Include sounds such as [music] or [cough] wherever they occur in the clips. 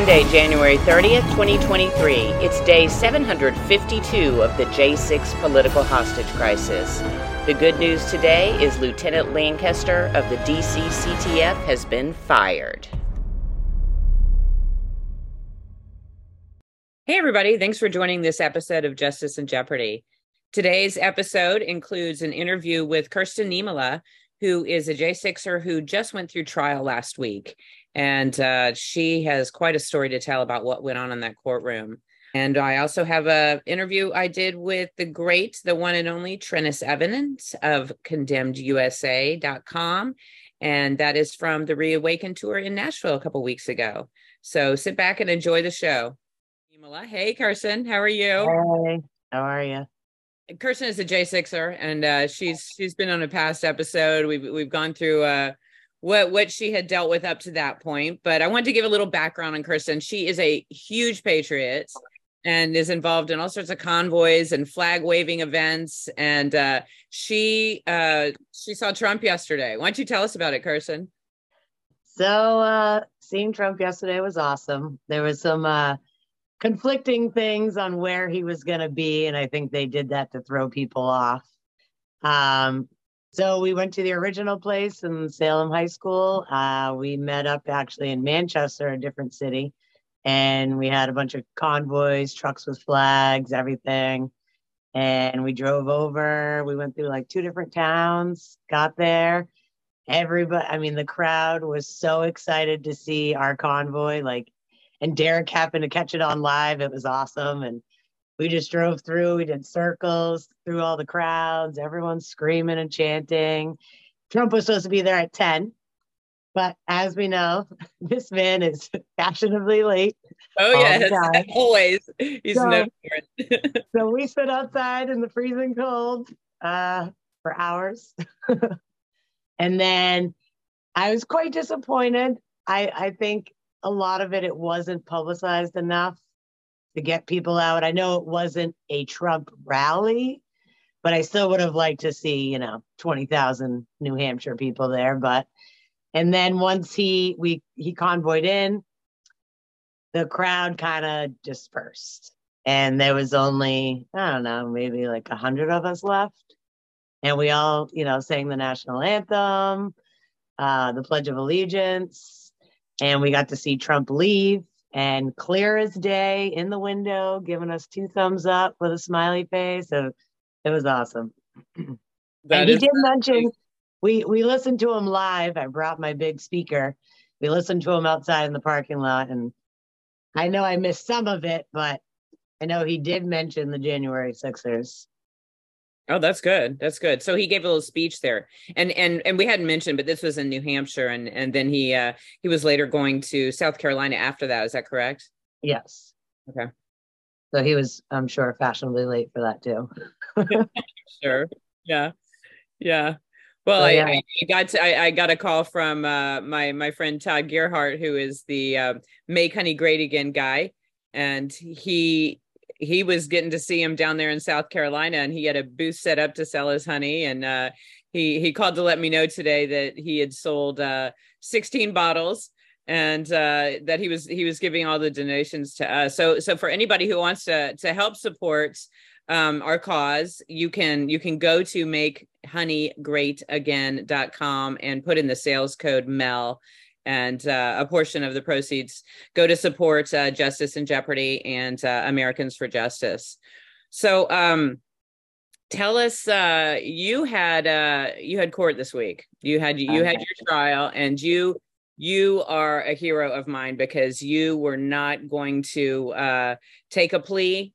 Monday, January 30th, 2023. It's day 752 of the J6 political hostage crisis. The good news today is Lieutenant Lancaster of the DC CTF has been fired. Hey, everybody. Thanks for joining this episode of Justice in Jeopardy. Today's episode includes an interview with Kirstyn Niemela, who is a J6er who just went through trial last week. And uh, she has quite a story to tell about what went on in that courtroom. And I also have a interview I did with the great, the one and only Treniss Evans of CondemnedUSA.com. And that is from the Reawaken tour in Nashville a couple weeks ago. So sit back and enjoy the show. Hey, Kirstyn, how are you? Hey, how are you? Kirstyn is a J6er, and uh, she's she's been on a past episode. We've we've gone through uh, what what she had dealt with up to that point. But I want to give a little background on Kirstyn. She is a huge patriot and is involved in all sorts of convoys and flag waving events. And uh, she uh, she saw Trump yesterday. Why don't you tell us about it, Kirstyn? So uh, seeing Trump yesterday was awesome. There was some uh, conflicting things on where he was going to be, and I think they did that to throw people off. Um, so we went to the original place in Salem High School. Uh, we met up actually in Manchester, a different city, and we had a bunch of convoys, trucks with flags, everything. And we drove over. We went through like two different towns, got there. Everybody, I mean, the crowd was so excited to see our convoy. Like, and Derek happened to catch it on live. It was awesome. And we just drove through, we did circles through all the crowds, everyone's screaming and chanting. Trump was supposed to be there at 10, but as we know, [laughs] this man is [laughs] fashionably late. Oh, yes, [laughs] always. He's so, no different. so we stood outside in the freezing cold uh, for hours. and then I was quite disappointed. I, I think a lot of it, it wasn't publicized enough to get people out. I know it wasn't a Trump rally, but I still would have liked to see, you know, 20,000 New Hampshire people there. But, and then once he, we, he convoyed in, the crowd kind of dispersed. And there was only, I don't know, maybe like a hundred of us left. And we all, you know, sang the national anthem, uh, the Pledge of Allegiance, and we got to see Trump leave and clear as day in the window, giving us two thumbs up with a smiley face. So it was awesome. [clears throat] and he did mention we we listened to him live. I brought my big speaker. We listened to him outside in the parking lot, and I know I missed some of it, but I know he did mention the January Sixers. Oh, that's good. That's good. So he gave a little speech there, and and and we hadn't mentioned, but this was in New Hampshire, and and then he uh he was later going to South Carolina after that. Is that correct? Yes. Okay. So he was, I'm sure, fashionably late for that too. [laughs] sure. Yeah. Yeah. Well, I, I, got to, I, I, got a call from uh, my my friend Todd Gearhart, who is the uh, Make Honey Great Again guy, and he he was getting to see him down there in South Carolina, and he had a booth set up to sell his honey. And uh, he he called to let me know today that he had sold uh, 16 bottles and uh, that he was he was giving all the donations to us. So so for anybody who wants to to help support um, our cause, you can you can go to makehoneygreatagain.com and put in the sales code Mel and uh, a portion of the proceeds go to support uh, Justice in Jeopardy and uh, Americans for Justice. So, um, tell us, uh, you had uh, you had court this week. You had you had your trial, and you you are a hero of mine because you were not going to uh, take a plea,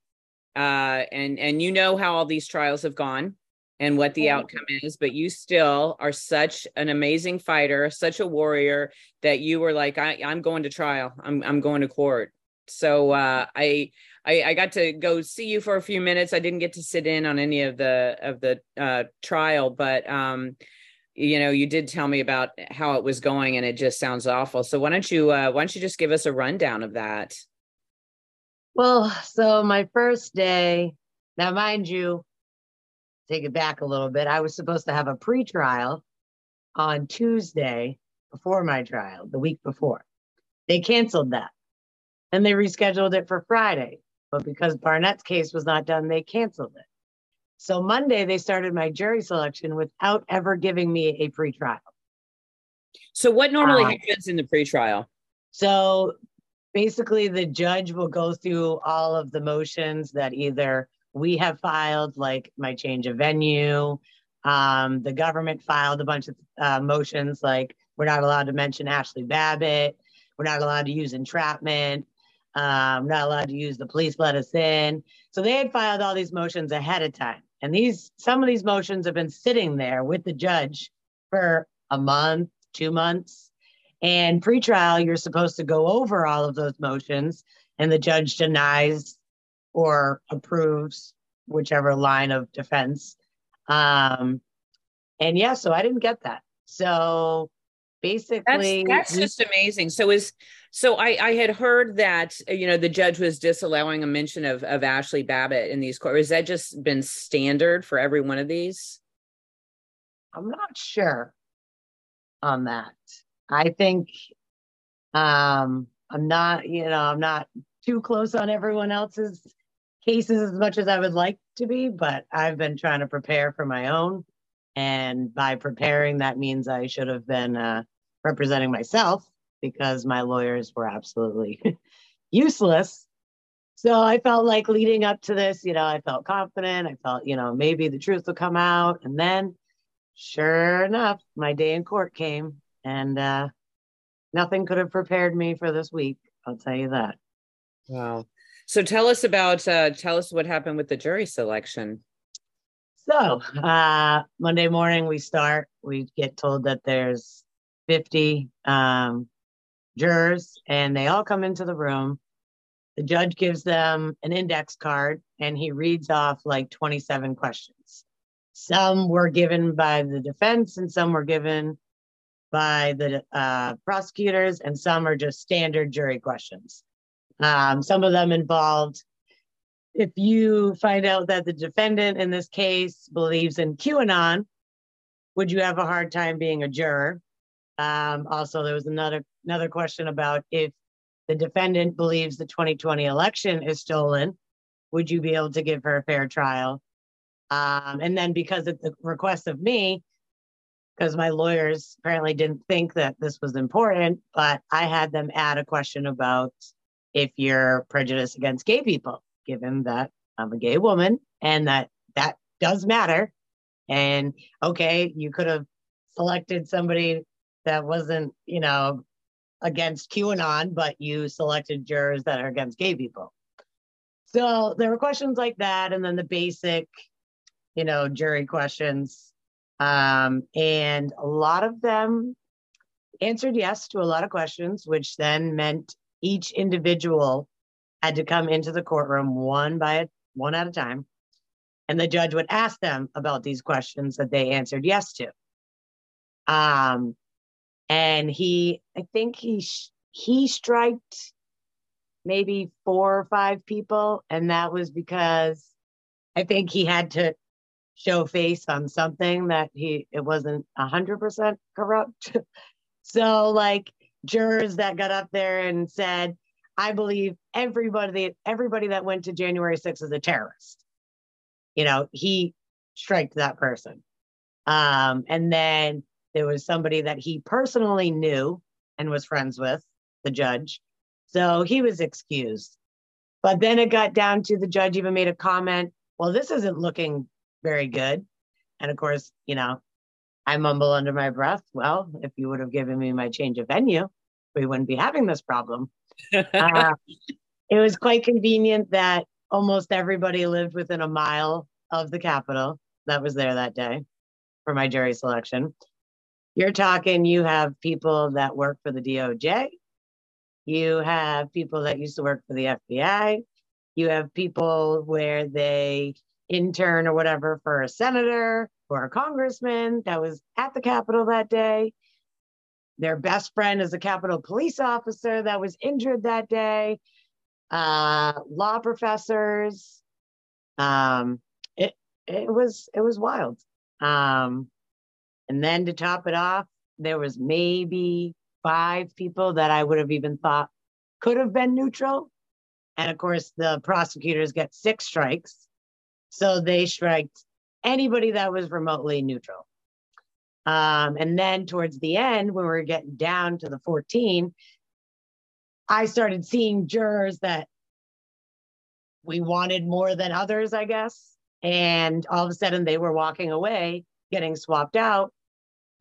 and and you know how all these trials have gone and what the outcome is but you still are such an amazing fighter such a warrior that you were like I, i'm going to trial. I'm, I'm going to court. So uh, I, I, I got to go see you for a few minutes. I didn't get to sit in on any of the of the uh, trial but um, you know you did tell me about how it was going and it just sounds awful. So why don't you uh, why don't you just give us a rundown of that? Well so my first day now mind you take it back a little bit. I was supposed to have a pre-trial on Tuesday before my trial, the week before. They canceled that. and they rescheduled it for Friday. But because Barnett's case was not done, they canceled it. So Monday, they started my jury selection without ever giving me a pretrial. So, what normally uh, happens in the pretrial? So, basically, the judge will go through all of the motions that either we have filed, like my change of venue. Um, the government filed a bunch of uh, motions, like we're not allowed to mention Ashley Babbitt. We're not allowed to use entrapment. Um, not allowed to use the police let us in. So they had filed all these motions ahead of time. And these some of these motions have been sitting there with the judge for a month, two months. And pretrial, you're supposed to go over all of those motions, and the judge denies or approves whichever line of defense. Um, and yeah, so I didn't get that. So basically, that's, that's just amazing. So is so I, I had heard that you know the judge was disallowing a mention of of Ashley Babbitt in these courts. Has that just been standard for every one of these? I'm not sure on that. I think um I'm not, you know, I'm not too close on everyone else's cases as much as I would like to be, but I've been trying to prepare for my own. And by preparing, that means I should have been uh, representing myself because my lawyers were absolutely [laughs] useless. So I felt like leading up to this, you know, I felt confident. I felt, you know, maybe the truth will come out. And then sure enough, my day in court came and uh, nothing could have prepared me for this week. I'll tell you that. Wow. So tell us about, uh, tell us what happened with the jury selection. So uh, Monday morning we start, we get told that there's 50 um, jurors and they all come into the room. The judge gives them an index card and he reads off like 27 questions. Some were given by the defense and some were given by the uh, prosecutors, and some are just standard jury questions. Um, some of them involved if you find out that the defendant in this case believes in QAnon, would you have a hard time being a juror? Um, also, there was another another question about if the defendant believes the 2020 election is stolen, would you be able to give her a fair trial? Um, and then because of the request of me, because my lawyers apparently didn't think that this was important, but I had them add a question about if you're prejudiced against gay people, given that I'm a gay woman and that that does matter. And okay, you could have selected somebody that wasn't, you know, against QAnon, but you selected jurors that are against gay people. So there were questions like that, and then the basic, you know, jury questions. Um, and a lot of them answered yes to a lot of questions, which then meant each individual had to come into the courtroom one by one at a time. And the judge would ask them about these questions that they answered yes to. Um, and he i think he he striked maybe four or five people and that was because i think he had to show face on something that he it wasn't 100% corrupt [laughs] so like jurors that got up there and said i believe everybody everybody that went to january 6th is a terrorist you know he striked that person um, and then there was somebody that he personally knew and was friends with, the judge. So he was excused. But then it got down to the judge even made a comment, well, this isn't looking very good. And of course, you know, I mumble under my breath, well, if you would have given me my change of venue, we wouldn't be having this problem. [laughs] uh, it was quite convenient that almost everybody lived within a mile of the Capitol that was there that day for my jury selection. You're talking, you have people that work for the DOJ, you have people that used to work for the FBI, you have people where they intern or whatever for a senator or a congressman that was at the Capitol that day. Their best friend is a Capitol police officer that was injured that day. Uh, law professors. Um, it it was it was wild. Um, and then to top it off, there was maybe five people that I would have even thought could have been neutral. And of course, the prosecutors get six strikes. So they striked anybody that was remotely neutral. Um, and then towards the end, when we were getting down to the 14, I started seeing jurors that we wanted more than others, I guess. And all of a sudden they were walking away, getting swapped out.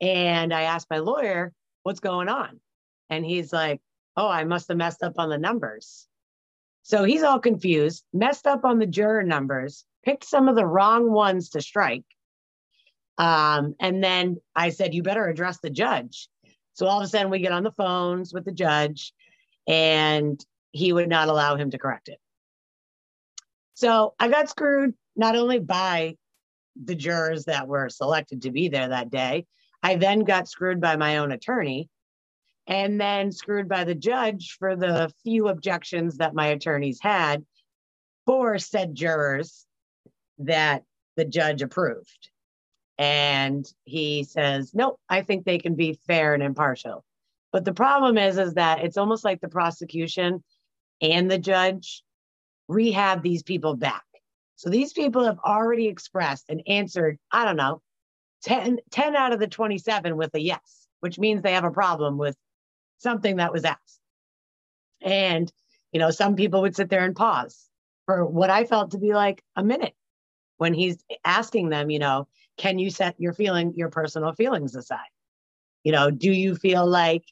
And I asked my lawyer, what's going on? And he's like, oh, I must have messed up on the numbers. So he's all confused, messed up on the juror numbers, picked some of the wrong ones to strike. Um, and then I said, you better address the judge. So all of a sudden we get on the phones with the judge and he would not allow him to correct it. So I got screwed not only by the jurors that were selected to be there that day, I then got screwed by my own attorney and then screwed by the judge for the few objections that my attorneys had for said jurors that the judge approved. And he says, nope, I think they can be fair and impartial. But the problem is, is that it's almost like the prosecution and the judge rehab these people back. So these people have already expressed and answered, I don't know, 10, 10 out of the 27 with a yes, which means they have a problem with something that was asked. And, you know, some people would sit there and pause for what I felt to be like a minute when he's asking them, you know, can you set your feeling, your personal feelings aside? You know, do you feel like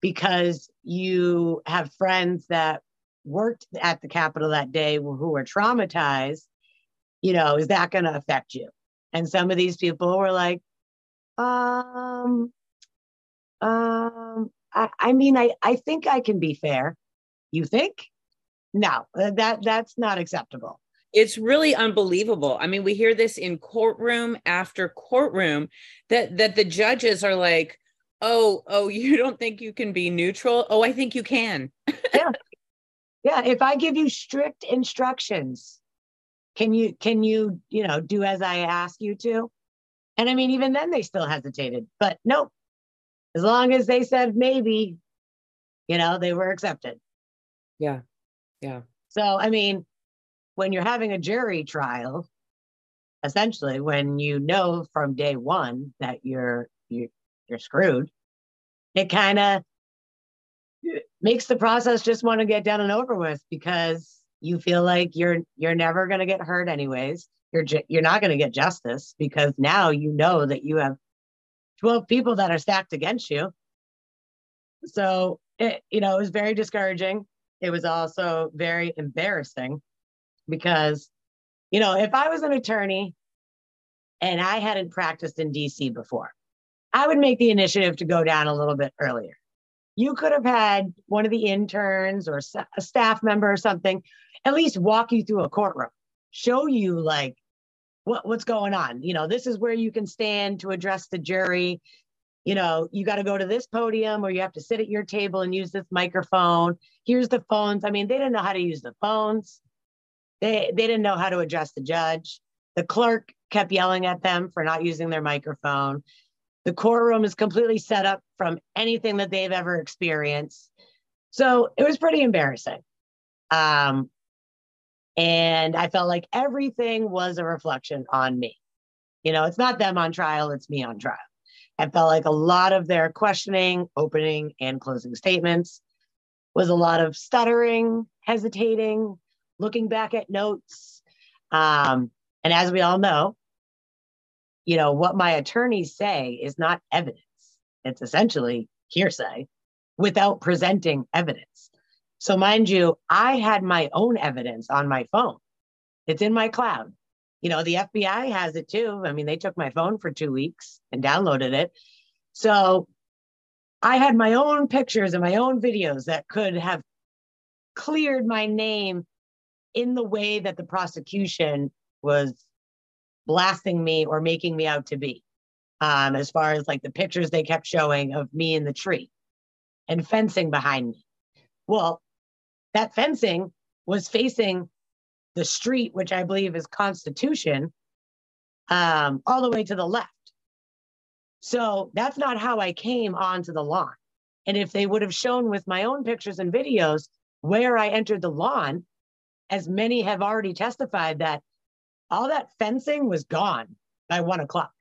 because you have friends that worked at the Capitol that day who were traumatized, you know, is that going to affect you? And some of these people were like, um, um, I, I mean, I, I think I can be fair. You think? No, that that's not acceptable. It's really unbelievable. I mean, we hear this in courtroom after courtroom that that the judges are like, "Oh, oh, [laughs] you don't think you can be neutral? Oh, I think you can." [laughs] yeah. Yeah, if I give you strict instructions, can you can you, you know, do as I ask you to? And I mean, even then they still hesitated. But nope, as long as they said maybe, you know, they were accepted. Yeah. Yeah. So, I mean, when you're having a jury trial, essentially, when you know from day one that you're you, you're screwed, it kind of makes the process just want to get done and over with because you feel like you're you're never going to get hurt anyways. You're ju- you're not going to get justice because now you know that you have 12 people that are stacked against you. So, it, you know, it was very discouraging. It was also very embarrassing because, you know, if I was an attorney and I hadn't practiced in DC before, I would make the initiative to go down a little bit earlier. You could have had one of the interns or a staff member or something at least walk you through a courtroom, show you like what, what's going on. You know, this is where you can stand to address the jury. You know, you got to go to this podium or you have to sit at your table and use this microphone. Here's the phones. I mean, they didn't know how to use the phones. They they didn't know how to address the judge. The clerk kept yelling at them for not using their microphone. The courtroom is completely set up from anything that they've ever experienced. So it was pretty embarrassing. Um, and I felt like everything was a reflection on me. You know, it's not them on trial, it's me on trial. I felt like a lot of their questioning, opening, and closing statements was a lot of stuttering, hesitating, looking back at notes. Um, and as we all know, you know, what my attorneys say is not evidence. It's essentially hearsay without presenting evidence. So, mind you, I had my own evidence on my phone. It's in my cloud. You know, the FBI has it too. I mean, they took my phone for two weeks and downloaded it. So, I had my own pictures and my own videos that could have cleared my name in the way that the prosecution was blasting me or making me out to be. Um, as far as like the pictures they kept showing of me in the tree and fencing behind me. Well, that fencing was facing the street, which I believe is Constitution, um, all the way to the left. So that's not how I came onto the lawn. And if they would have shown with my own pictures and videos where I entered the lawn, as many have already testified, that all that fencing was gone by one o'clock.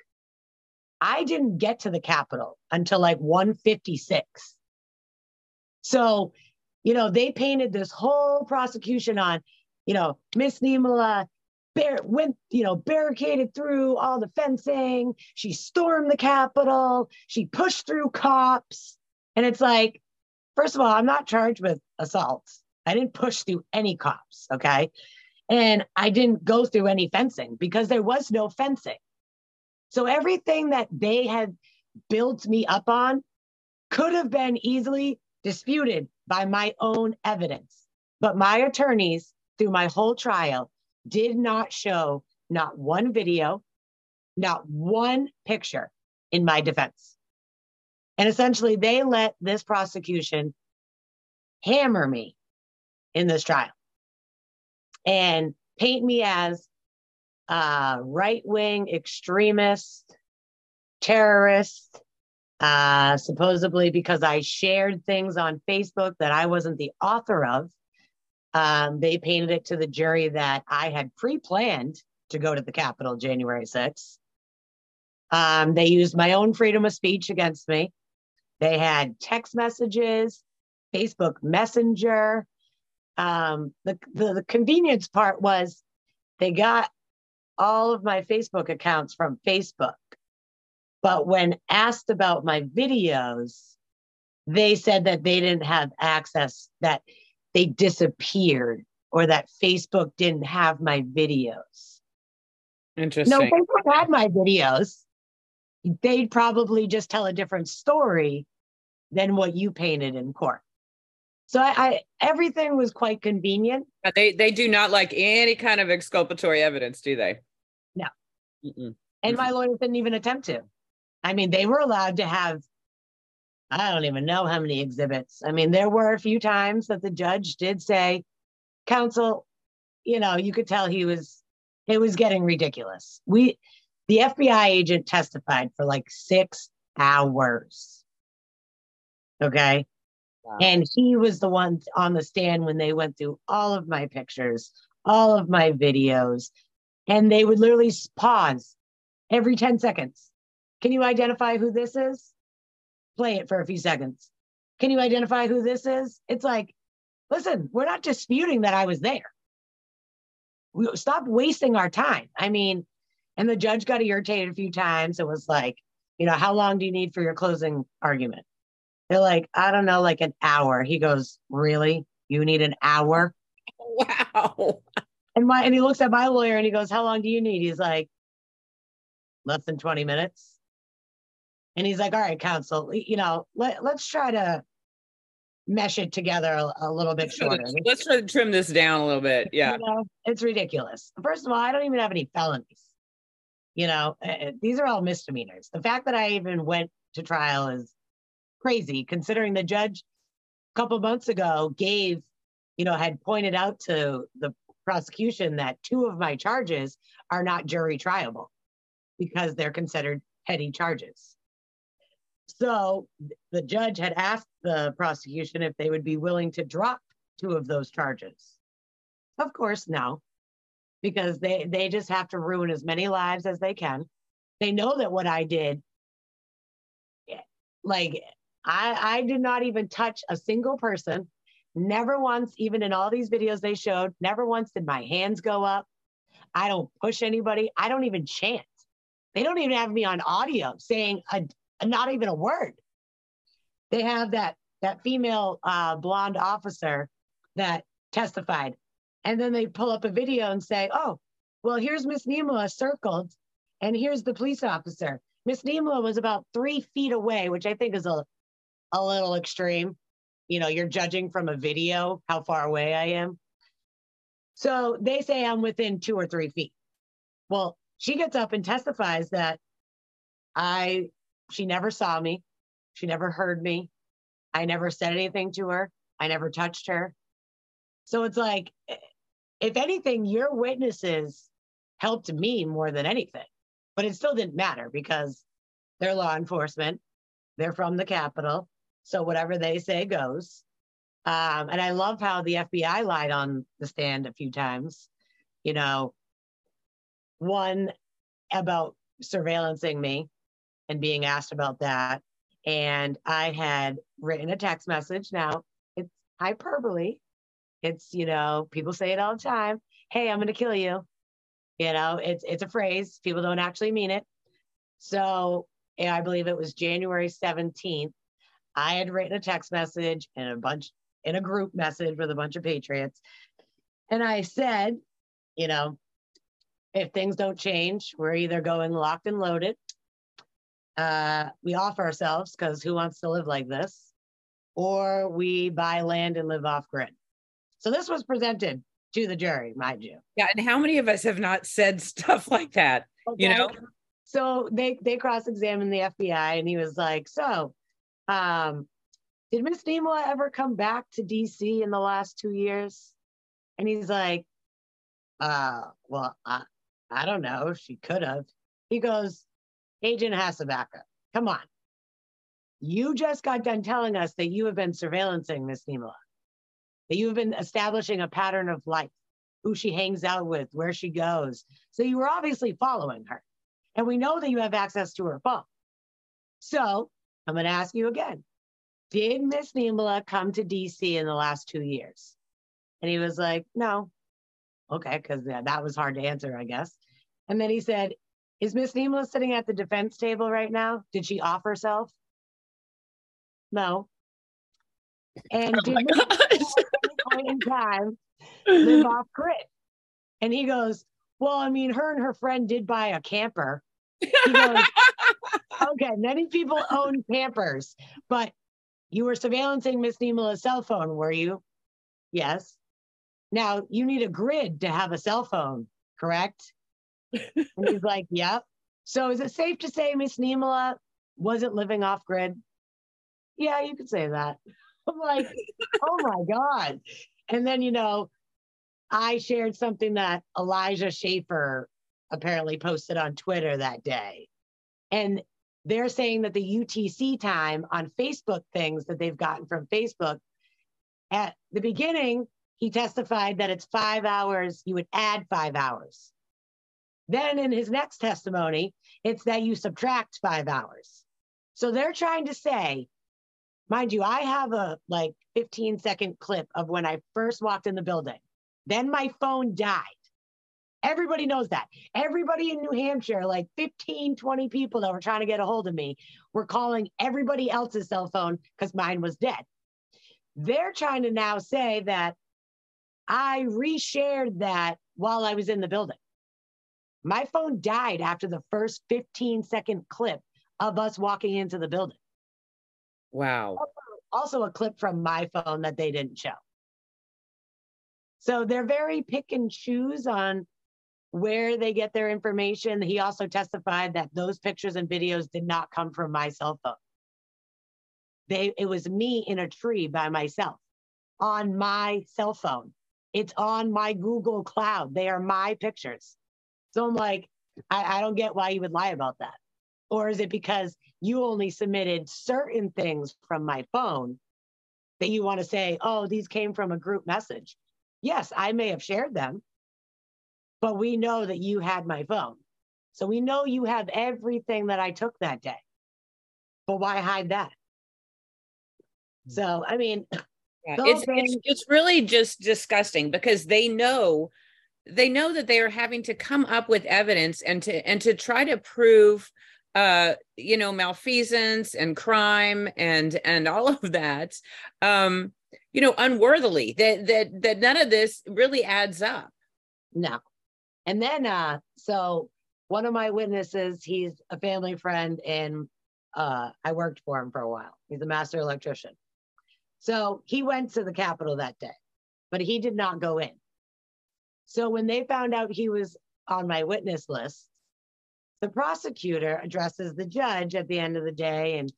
I didn't get to the Capitol until like 156. So, you know, they painted this whole prosecution on, you know, Miss Niemela bar- went, you know, barricaded through all the fencing. She stormed the Capitol. She pushed through cops. And it's like, first of all, I'm not charged with assault. I didn't push through any cops. Okay. And I didn't go through any fencing because there was no fencing. So everything that they had built me up on could have been easily disputed by my own evidence. But my attorneys, through my whole trial, did not show not one video, not one picture in my defense. And essentially, they let this prosecution hammer me in this trial and paint me as a right wing extremist, terrorist, uh, supposedly because I shared things on Facebook that I wasn't the author of. Um, they painted it to the jury that I had pre planned to go to the Capitol January 6th. Um, they used my own freedom of speech against me. They had text messages, Facebook Messenger. Um, the, the, the convenience part was they got all of my Facebook accounts from Facebook. But when asked about my videos, they said that they didn't have access, that they disappeared or that Facebook didn't have my videos. Interesting. No, Facebook had my videos. They'd probably just tell a different story than what you painted in court. So I, I everything was quite convenient. They they do not like any kind of exculpatory evidence, do they? No. Mm-mm. And my lawyers didn't even attempt to. I mean, they were allowed to have I don't even know how many exhibits. I mean, there were a few times that the judge did say, counsel, you know, you could tell he was, it was getting ridiculous. We, the FBI agent testified for like six hours. Okay. And he was the one on the stand when they went through all of my pictures, all of my videos, and they would literally pause every 10 seconds. Can you identify who this is? play it for a few seconds. Can you identify who this is? It's like, listen, we're not disputing that I was there. We stop wasting our time. I mean, and the judge got irritated a few times. It was like, you know, how long do you need for your closing argument? They're like, I don't know, like an hour. He goes, Really? You need an hour? Wow. And my and he looks at my lawyer and he goes, How long do you need? He's like, less than 20 minutes. And he's like, all right, counsel, you know, let, let's try to mesh it together a, a little bit shorter. Let's try to trim this down a little bit. Yeah. You know, it's ridiculous. First of all, I don't even have any felonies. You know, eh, eh, these are all misdemeanors. The fact that I even went to trial is crazy considering the judge a couple months ago gave, you know, had pointed out to the prosecution that two of my charges are not jury triable because they're considered petty charges. So the judge had asked the prosecution if they would be willing to drop two of those charges. Of course, no, because they, they just have to ruin as many lives as they can. They know that what I did, like, I, I did not even touch a single person. Never once, even in all these videos they showed, never once did my hands go up. I don't push anybody. I don't even chant. They don't even have me on audio saying a, not even a word. They have that that female uh, blonde officer that testified, and then they pull up a video and say, "Oh, well, here's Miss Niemela circled, and here's the police officer." Miss Niemela was about three feet away, which I think is a a little extreme. You know, you're judging from a video how far away I am. So they say I'm within two or three feet. Well, she gets up and testifies that I she never saw me. She never heard me. I never said anything to her. I never touched her. So it's like, if anything, your witnesses helped me more than anything. But it still didn't matter because they're law enforcement. They're from the Capitol. So whatever they say goes. Um, and I love how the FBI lied on the stand a few times. You know, one about surveillancing me and being asked about that. And I had written a text message. Now it's hyperbole. It's, you know, people say it all the time. Hey, I'm going to kill you. You know, it's it's a phrase. People don't actually mean it. So I believe it was January 17th. I had written a text message and a bunch in a group message with a bunch of patriots. And I said, you know, if things don't change, we're either going locked and loaded. Uh, we off ourselves because who wants to live like this? Or we buy land and live off grid. So this was presented to the jury, mind you. Yeah, and how many of us have not said stuff like that? Okay. You know. So they they cross-examined the FBI, and he was like, "So, um, did Miss Niemela ever come back to DC in the last two years?" And he's like, "Uh, well, I I don't know. She could have." He goes, "Agent Hasabaka, come on." You just got done telling us that you have been surveillancing Miss Niemela that you have been establishing a pattern of life, who she hangs out with, where she goes. So you were obviously following her. And we know that you have access to her phone. So I'm going to ask you again Did Miss Niemela come to DC in the last two years? And he was like, No. Okay, because yeah, that was hard to answer, I guess. And then he said, Is Miss Niemela sitting at the defense table right now? Did she off herself? No. And oh did [laughs] point in time live off grid? And he goes, Well, I mean, her and her friend did buy a camper. Goes, [laughs] Okay, many people own campers, but you were surveillancing Miss Niemela's cell phone, were you? Yes. Now you need a grid to have a cell phone, correct? and he's [laughs] like, Yep. So is it safe to say Miss Niemela wasn't living off grid? Yeah, you could say that. [laughs] I'm like, oh my God. And then, you know, I shared something that Elijah Schaffer apparently posted on Twitter that day. And they're saying that the UTC time on Facebook things that they've gotten from Facebook, at the beginning, he testified that it's five hours, you would add five hours. Then in his next testimony, it's that you subtract five hours. So they're trying to say Mind you, I have a like 15 second clip of when I first walked in the building. Then my phone died. Everybody knows that. Everybody in New Hampshire, like 15, 20 people that were trying to get a hold of me, were calling everybody else's cell phone because mine was dead. They're trying to now say that I reshared that while I was in the building. My phone died after the first 15 second clip of us walking into the building. Wow. Also, a clip from my phone that they didn't show. So they're very pick and choose on where they get their information. He also testified that those pictures and videos did not come from my cell phone. They it was me in a tree by myself on my cell phone. It's on my Google Cloud. They are my pictures. So I'm like, I, I don't get why you would lie about that. Or is it because you only submitted certain things from my phone that you want to say, oh, these came from a group message? Yes, I may have shared them, but we know that you had my phone. So we know you have everything that I took that day. But why hide that? So, I mean, [clears throat] yeah, it's, it's, it's really just disgusting because they know they know that they are having to come up with evidence and to and to try to prove uh you know malfeasance and crime and and all of that um you know unworthily that that that none of this really adds up no and then uh so one of my witnesses he's a family friend and uh i worked for him for a while. He's a master electrician. So he went to the capitol that day but he did not go in. So when they found out he was on my witness list the prosecutor addresses the judge at the end of the day and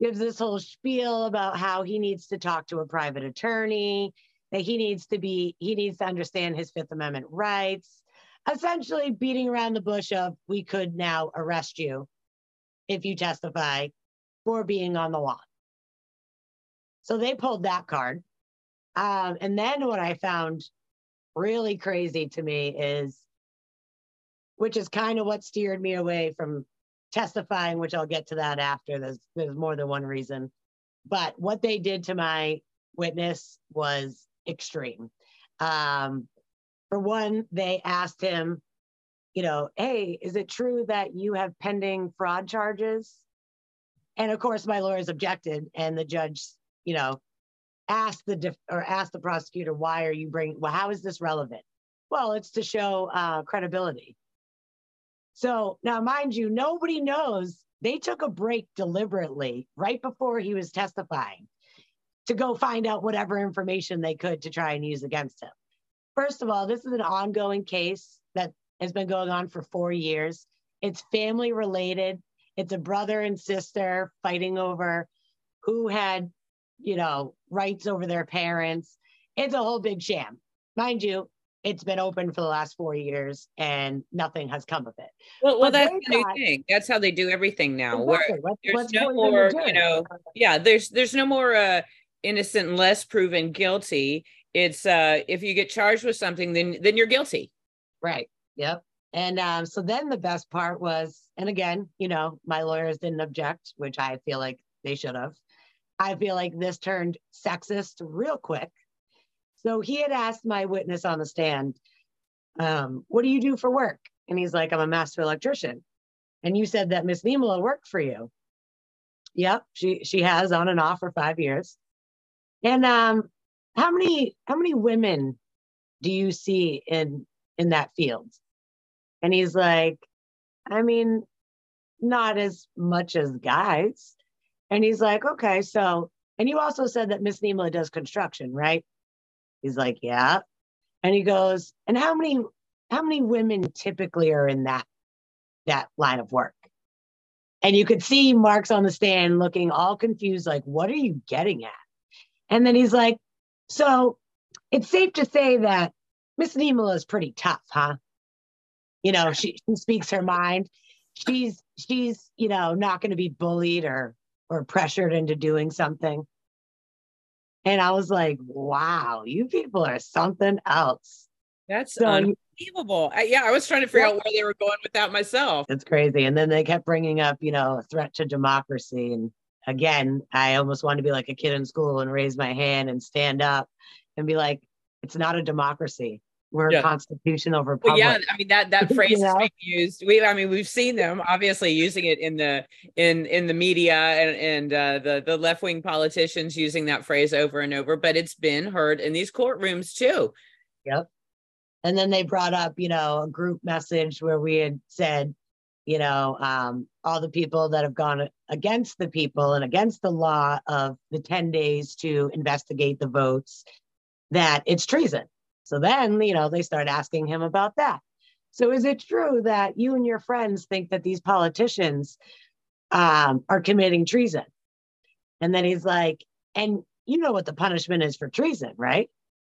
gives this whole spiel about how he needs to talk to a private attorney, that he needs to be, he needs to understand his Fifth Amendment rights, essentially beating around the bush of we could now arrest you if you testify for being on the lawn. So they pulled that card. um, and then what I found really crazy to me is, which is kind of what steered me away from testifying, which I'll get to that after. There's there's more than one reason, but what they did to my witness was extreme. Um, for one, they asked him, you know, hey, is it true that you have pending fraud charges? And of course, my lawyers objected, and the judge, you know, asked the def- or asked the prosecutor, why are you bringing? Well, how is this relevant? Well, it's to show uh, credibility. So now, mind you, nobody knows they took a break deliberately right before he was testifying to go find out whatever information they could to try and use against him. First of all, this is an ongoing case that has been going on for four years. It's family related. It's a brother and sister fighting over who had, you know, rights over their parents. It's a whole big sham. Mind you, it's been open for the last four years and nothing has come of it. Well, well, that's the new thing. That's how they do everything now. Exactly. There's let's no more, you know, yeah, there's there's no more uh innocent less proven guilty. It's uh if you get charged with something, then then you're guilty. Right. Yep. And um, so then the best part was, and again, you know, my lawyers didn't object, which I feel like they should have. I feel like this turned sexist real quick. So he had asked my witness on the stand, um, What do you do for work? And he's like, I'm a master electrician. And you said that Miss Niemela worked for you. Yep, she she has on and off for five years. And um, how many how many women do you see in in that field? And he's like, I mean, not as much as guys. And he's like, okay, so, and you also said that Miss Niemela does construction, right? He's like, yeah. And he goes, and how many, how many women typically are in that, that line of work? And you could see Mark's on the stand looking all confused, like, what are you getting at? And then he's like, so it's safe to say that Miss Niemela is pretty tough, huh? You know, she, she speaks her mind. She's she's, you know, not going to be bullied or or pressured into doing something. And I was like, wow, you people are something else. That's so, unbelievable. I, yeah, I was trying to figure yeah. out where they were going with that myself. It's crazy. And then they kept bringing up, you know, a threat to democracy. And again, I almost wanted to be like a kid in school and raise my hand and stand up and be like, it's not a democracy we're yeah. a constitutional republic. Well, yeah, I mean that that [laughs] phrase has been used. We, I mean, we've seen them obviously using it in the in in the media and and uh, the the left wing politicians using that phrase over and over. But it's been heard in these courtrooms too. Yep. And then they brought up, you know, a group message where we had said, you know, um, all the people that have gone against the people and against the law of the 10 days to investigate the votes, that it's treason so then, you know, they start asking him about that. So is it true that you and your friends think that these politicians um, are committing treason? And then he's like, and you know what the punishment is for treason, right?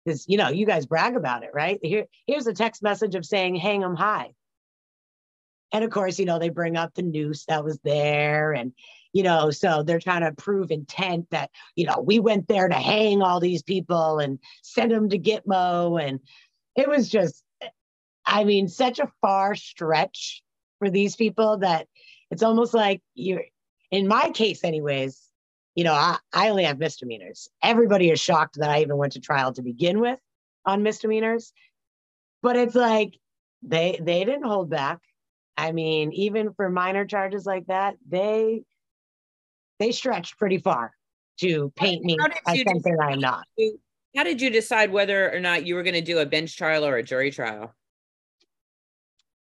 Because you know, you guys brag about it, right? Here, here's a text message of saying hang them high. And of course, you know, they bring up the noose that was there and you know so they're trying to prove intent that you know we went there to hang all these people and send them to gitmo. And it was just i mean such a far stretch for these people that it's almost like you're in my case anyways you know I, I only have misdemeanors. Everybody is shocked that i even went to trial to begin with on misdemeanors. But it's like they they didn't hold back i mean even for minor charges like that they they stretched pretty far to paint me as something I'm not. How did you decide whether or not you were going to do a bench trial or a jury trial?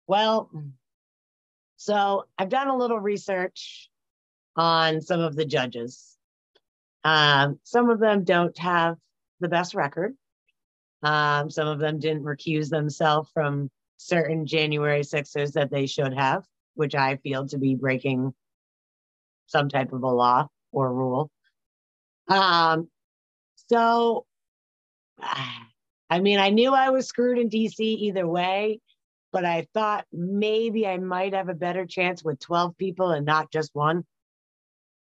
Well, so I've done a little research on some of the judges. Um, some of them don't have the best record. Um, some of them didn't recuse themselves from certain January 6ers that they should have, which I feel to be breaking some type of a law or rule. Um, so, I mean, I knew I was screwed in DC either way, but I thought maybe I might have a better chance with 12 people and not just one.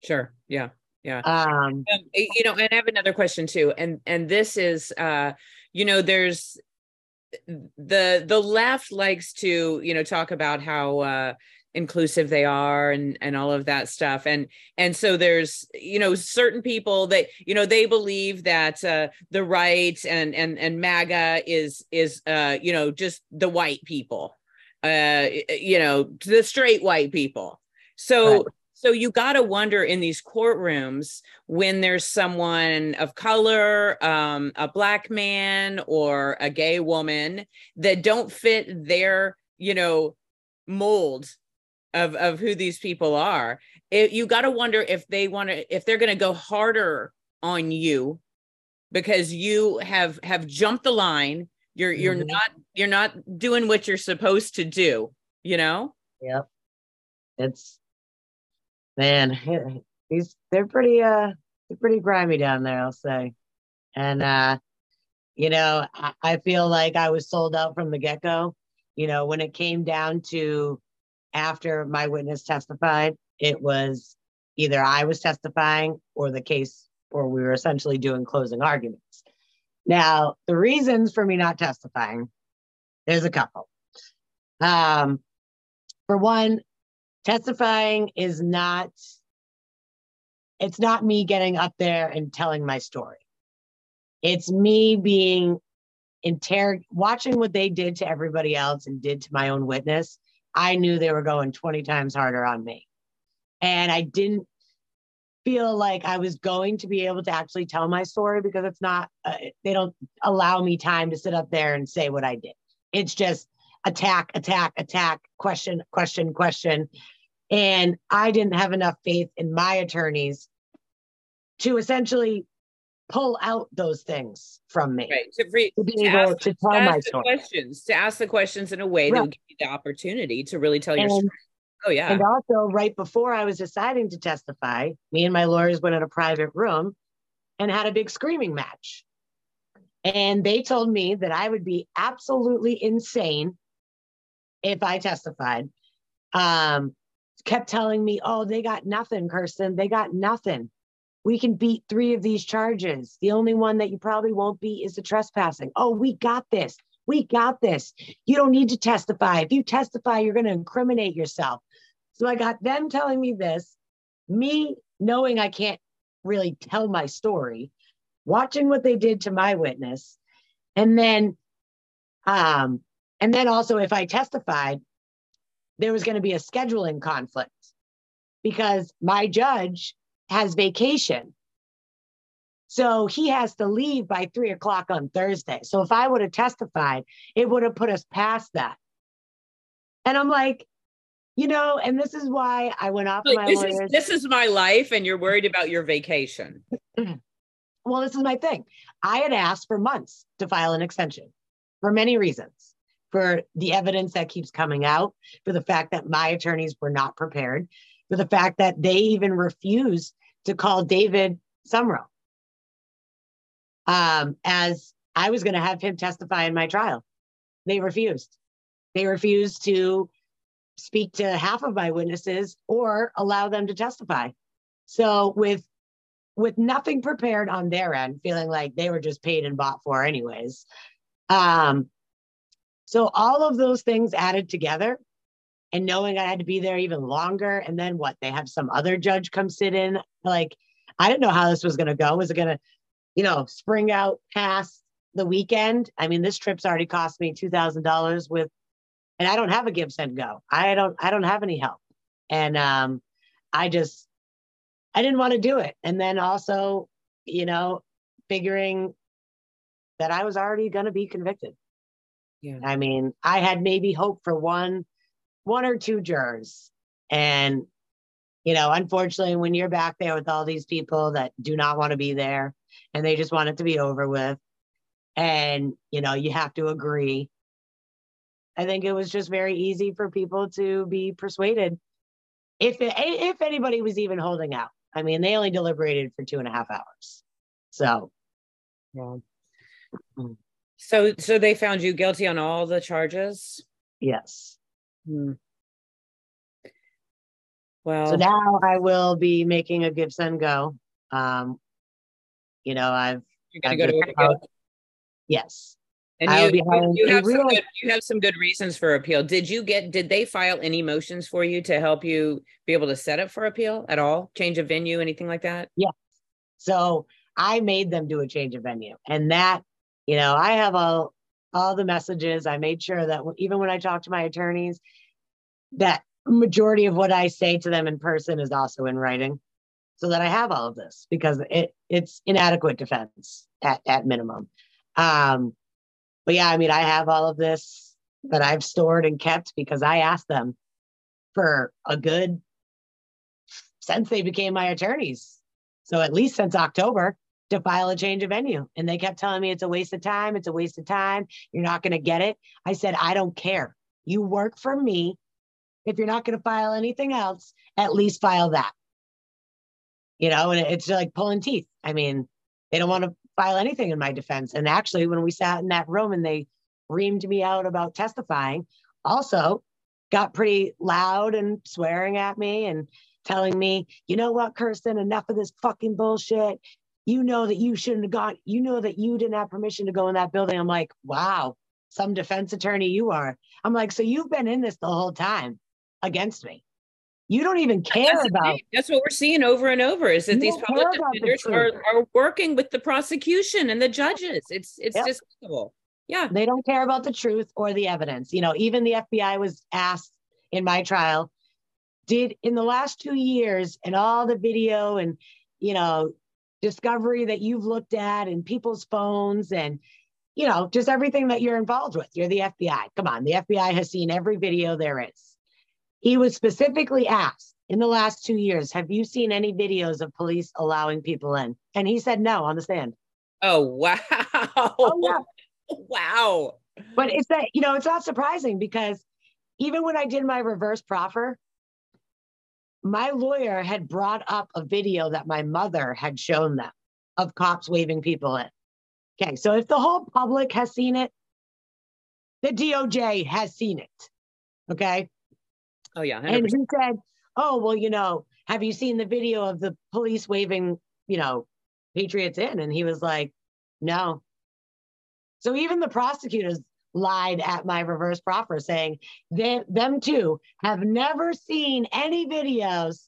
Sure. Yeah. yeah Um, um, you know and i have another question too and and this is uh you know there's the the left likes to you know talk about how uh inclusive they are and and all of that stuff and and so there's you know certain people that you know they believe that uh the right and and and maga is is uh you know just the white people uh you know the straight white people so Right. So you got to wonder in these courtrooms when there's someone of color um a black man or a gay woman that don't fit their you know mold of of who these people are it, you got to wonder if they want to if they're going to go harder on you because you have have jumped the line you're you're Mhm. not you're not doing what you're supposed to do you know Yep. It's man, [laughs] these they're pretty uh they're pretty grimy down there, I'll say. And uh, you know, I, I feel like I was sold out from the get-go. You know, when it came down to after my witness testified, it was either I was testifying or the case, or we were essentially doing closing arguments. Now, the reasons for me not testifying, there's a couple. Um, for one, testifying is not it's not me getting up there and telling my story. It's me being interrog watching what they did to everybody else and did to my own witness. I knew they were going 20 times harder on me. And i didn't feel like i was going to be able to actually tell my story because it's not uh, they don't allow me time to sit up there and say what i did. It's just attack attack attack question question question and I didn't have enough faith in my attorneys to essentially pull out those things from me. right to, re- To be to able ask, to to tell my ask the story. questions to ask the questions in a way that Right. will give you the opportunity to really tell your And, story oh yeah and also, right before I was deciding to testify, me and my lawyers went in a private room and had a big screaming match. And they told me that I would be absolutely insane if I testified. Um, kept telling me, oh, they got nothing, Kirstyn. They got nothing. We can beat three of these charges. The only one that you probably won't beat is the trespassing. Oh, we got this. We got this. You don't need to testify. If you testify, you're going to incriminate yourself. So I got them telling me this, me knowing I can't really tell my story, watching what they did to my witness, and then, um, and then also if I testified, there was going to be a scheduling conflict because my judge has vacation. So he has to leave by three o'clock on Thursday. So if I would have testified, it would have put us past that. And I'm like, you know, and this is why I went off Like, my this is lawyers. this is my life and you're worried about your vacation [clears throat] well, this is my thing. I had asked for months to file an extension for many reasons. For the evidence that keeps coming out, for the fact that my attorneys were not prepared, for the fact that they even refused to call David Sumrow um, as I was going to have him testify in my trial. They refused. They refused to speak to half of my witnesses or allow them to testify. So with with nothing prepared on their end, feeling like they were just paid and bought for anyways. Um, so all of those things added together and knowing I had to be there even longer, and then what? They have some other judge come sit in. Like, I didn't know how this was gonna go. Was it gonna, you know, spring out past the weekend? I mean, this trip's already cost me two thousand dollars with and I don't have a GiveSendGo. I don't I don't have any help. And um I just I didn't want to do it. And then also, you know, figuring that I was already going to be convicted. Yeah. I mean, I had maybe hope for one one or two jurors. And you know, unfortunately when you're back there with all these people that do not want to be there and they just want it to be over with and you know, you have to agree I think it was just very easy for people to be persuaded. If it, if anybody was even holding out, I mean, they only deliberated for two and a half hours. So, yeah. Mm. So so they found you guilty on all the charges yes. Hmm. well So now I will be making a GiveSendGo Um, you know, I've You're gonna I've go to appeal. yes. And I'll you, be you, having you a have some real- good, you have some good reasons for appeal. Did you get did they file any motions for you to help you be able to set up for appeal at all? Change of venue, anything like that? Yeah. So I made them do a change of venue, and that, you know, I have all all the messages. I made sure that even when I talk to my attorneys, that majority of what I say to them in person is also in writing, so that I have all of this because it it's inadequate defense at at minimum. Um, but yeah, I mean, I have all of this that I've stored and kept because I asked them for a good since they became my attorneys. So at least since October to file a change of venue. And they kept telling me it's a waste of time. It's a waste of time. You're not going to get it. I said, I don't care. You work for me. If you're not going to file anything else, at least file that. You know, and it's like pulling teeth. I mean, they don't want to file anything in my defense. And actually, when we sat in that room and they reamed me out about testifying, also got pretty loud and swearing at me and telling me, you know what, Kirstyn, enough of this fucking bullshit. You know that you shouldn't have gone, you know that you didn't have permission to go in that building. I'm like, wow, some defense attorney you are. I'm like, so you've been in this the whole time against me. You don't even care That's, about. That's what we're seeing over and over is that these public about the defenders are, are working with the prosecution and the judges. It's it's Yep. despicable. Yeah. They don't care about the truth or the evidence. You know, even the FBI was asked in my trial, did in the last two years and all the video and, you know, discovery that you've looked at and people's phones and, you know, just everything that you're involved with. You're the FBI. Come on, the FBI has seen every video there is. He was specifically asked in the last two years, have you seen any videos of police allowing people in? And he said no on the stand. Oh wow. Oh, yeah. [laughs] Wow. But it's that, you know, it's not surprising because even when I did my reverse proffer, my lawyer had brought up a video that my mother had shown them of cops waving people in. Okay, so if the whole public has seen it, the DOJ has seen it. Okay. Oh yeah. 100%. And he said, Oh, well, you know, have you seen the video of the police waving, you know, Patriots in? And he was like, No. So even the prosecutors lied at my reverse proffer, saying they, them too have never seen any videos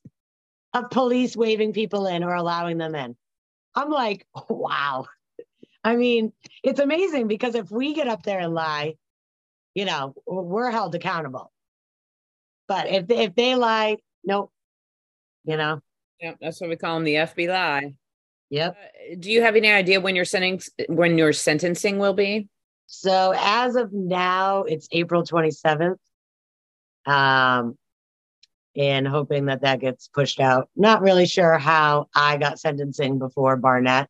of police waving people in or allowing them in. I'm like, wow. I mean, it's amazing because if we get up there and lie, you know, we're held accountable. But if they, if they lie, nope. You know, yeah, that's what we call them, the FBI. yep. Uh, do you have any idea when your sentencing when your sentencing will be? So as of now, it's April 27th. Um, and hoping that that gets pushed out. Not really sure how I got sentencing before Barnett.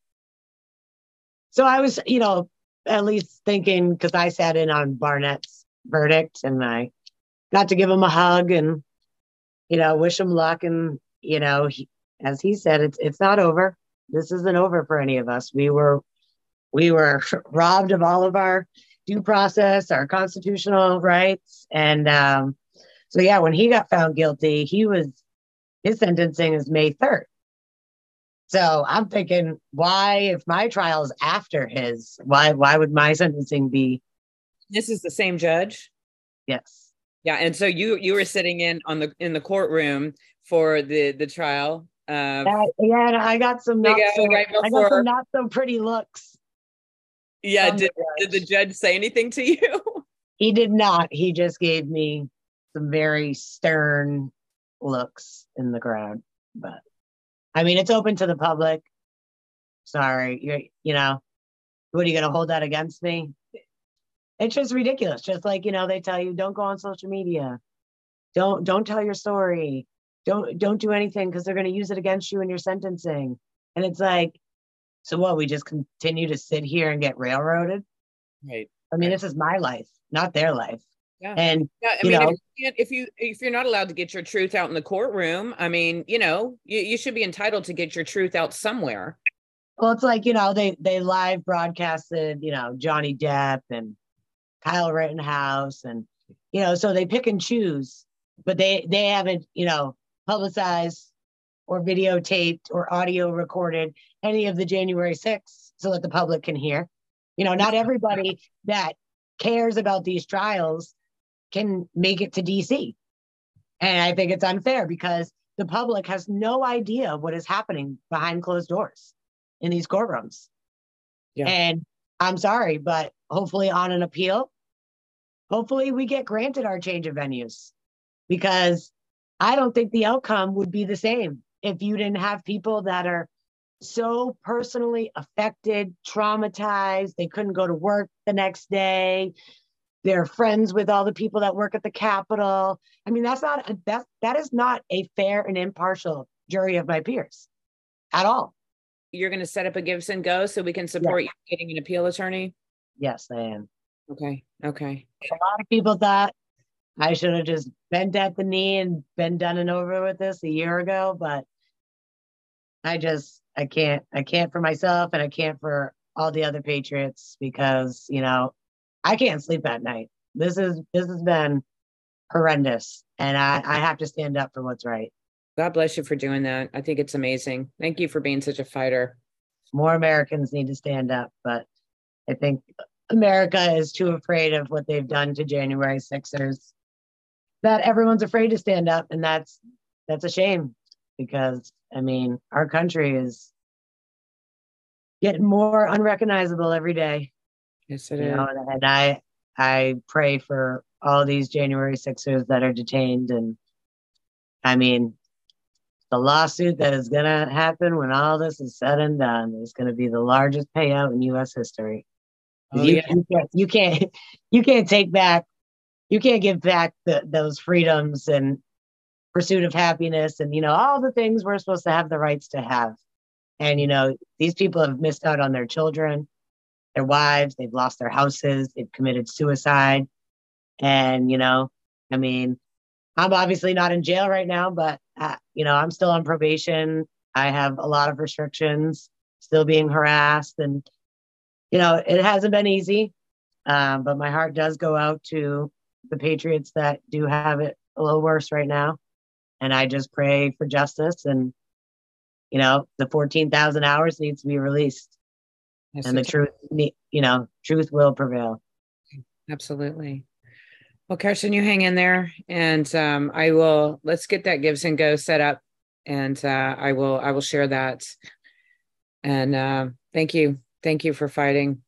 So I was, you know, at least thinking because I sat in on Barnett's verdict and I got to give him a hug and, you know, wish him luck. And, you know, he, as he said, it's it's not over. This isn't over for any of us. We were we were robbed of all of our due process, our constitutional rights. And um, so, yeah, when he got found guilty, he was, his sentencing is May 3rd. So I'm thinking, why, if my trial is after his, why, why would my sentencing be? This is the same judge. Yes. Yeah, and so you you were sitting in on the in the courtroom for the the trial. Uh, Uh, yeah, and I got some not so, right I got some not so pretty looks. Yeah, oh did, the did the judge. judge say anything to [laughs] you? He did not. He just gave me some very stern looks in the crowd. But I mean, it's open to the public. Sorry, you're, you know, what are you going to hold that against me? It's just ridiculous. Just like you know, they tell you don't go on social media, don't don't tell your story, don't don't do anything because they're going to use it against you in your sentencing. And it's like, so what? We just continue to sit here and get railroaded. Right. I mean, Right. this is my life, not their life. Yeah. And Yeah, I mean, know? if, you can't- if you if you're not allowed to get your truth out in the courtroom, I mean, you know, you, you should be entitled to get your truth out somewhere. well, it's like, you know, they they live broadcasted, you know, Johnny Depp and Kyle Rittenhouse and you know, so they pick and choose, but they they haven't, you know, publicized or videotaped or audio recorded any of the January 6th so that the public can hear. You know, not everybody that cares about these trials can make it to DC. And I think it's unfair because the public has no idea of what is happening behind closed doors in these courtrooms. Yeah. And I'm sorry, but hopefully on an appeal, hopefully we get granted our change of venues because I don't think the outcome would be the same if you didn't have people that are so personally affected, traumatized, they couldn't go to work the next day. They're friends with all the people that work at the Capitol. I mean, that's not that that is not a fair and impartial jury of my peers at all. You're going to set up a Gives and Go so we can support yeah. you getting an appeal attorney. Yes, I am. Okay. Okay. A lot of people thought I should have just bent at the knee and been done and over with this a year ago, but I just I can't I can't for myself and I can't for all the other patriots because, you know, I can't sleep at night. This is this has been horrendous and I, I have to stand up for what's right. God bless you for doing that. I think it's amazing. Thank you for being such a fighter. More Americans need to stand up, but I think America is too afraid of what they've done to January Sixers that everyone's afraid to stand up, and that's that's a shame because I mean our country is getting more unrecognizable every day. Yes, it is. Know, and I I pray for all these January Sixers that are detained, and I mean the lawsuit that is going to happen when all this is said and done is going to be the largest payout in U.S. history. Oh, you, yeah. you, can't, you can't [laughs] you can't take back you can't give back the, those freedoms and pursuit of happiness and you know all the things we're supposed to have the rights to have. And you know these people have missed out on their children their wives they've lost their houses they've committed suicide. And you know i mean i'm obviously not in jail right now but uh, you know i'm still on probation. I have a lot of restrictions still being harassed and you know it hasn't been easy um, but my heart does go out to the Patriots that do have it a little worse right now. And I just pray for justice and, you know, the 14,000 hours needs to be released. And the truth, you know, truth will prevail. Absolutely. Well, Kirstyn, you hang in there and um, I will, let's get that GiveSendGo set up and uh, I will, I will share that. And uh, thank you. Thank you for fighting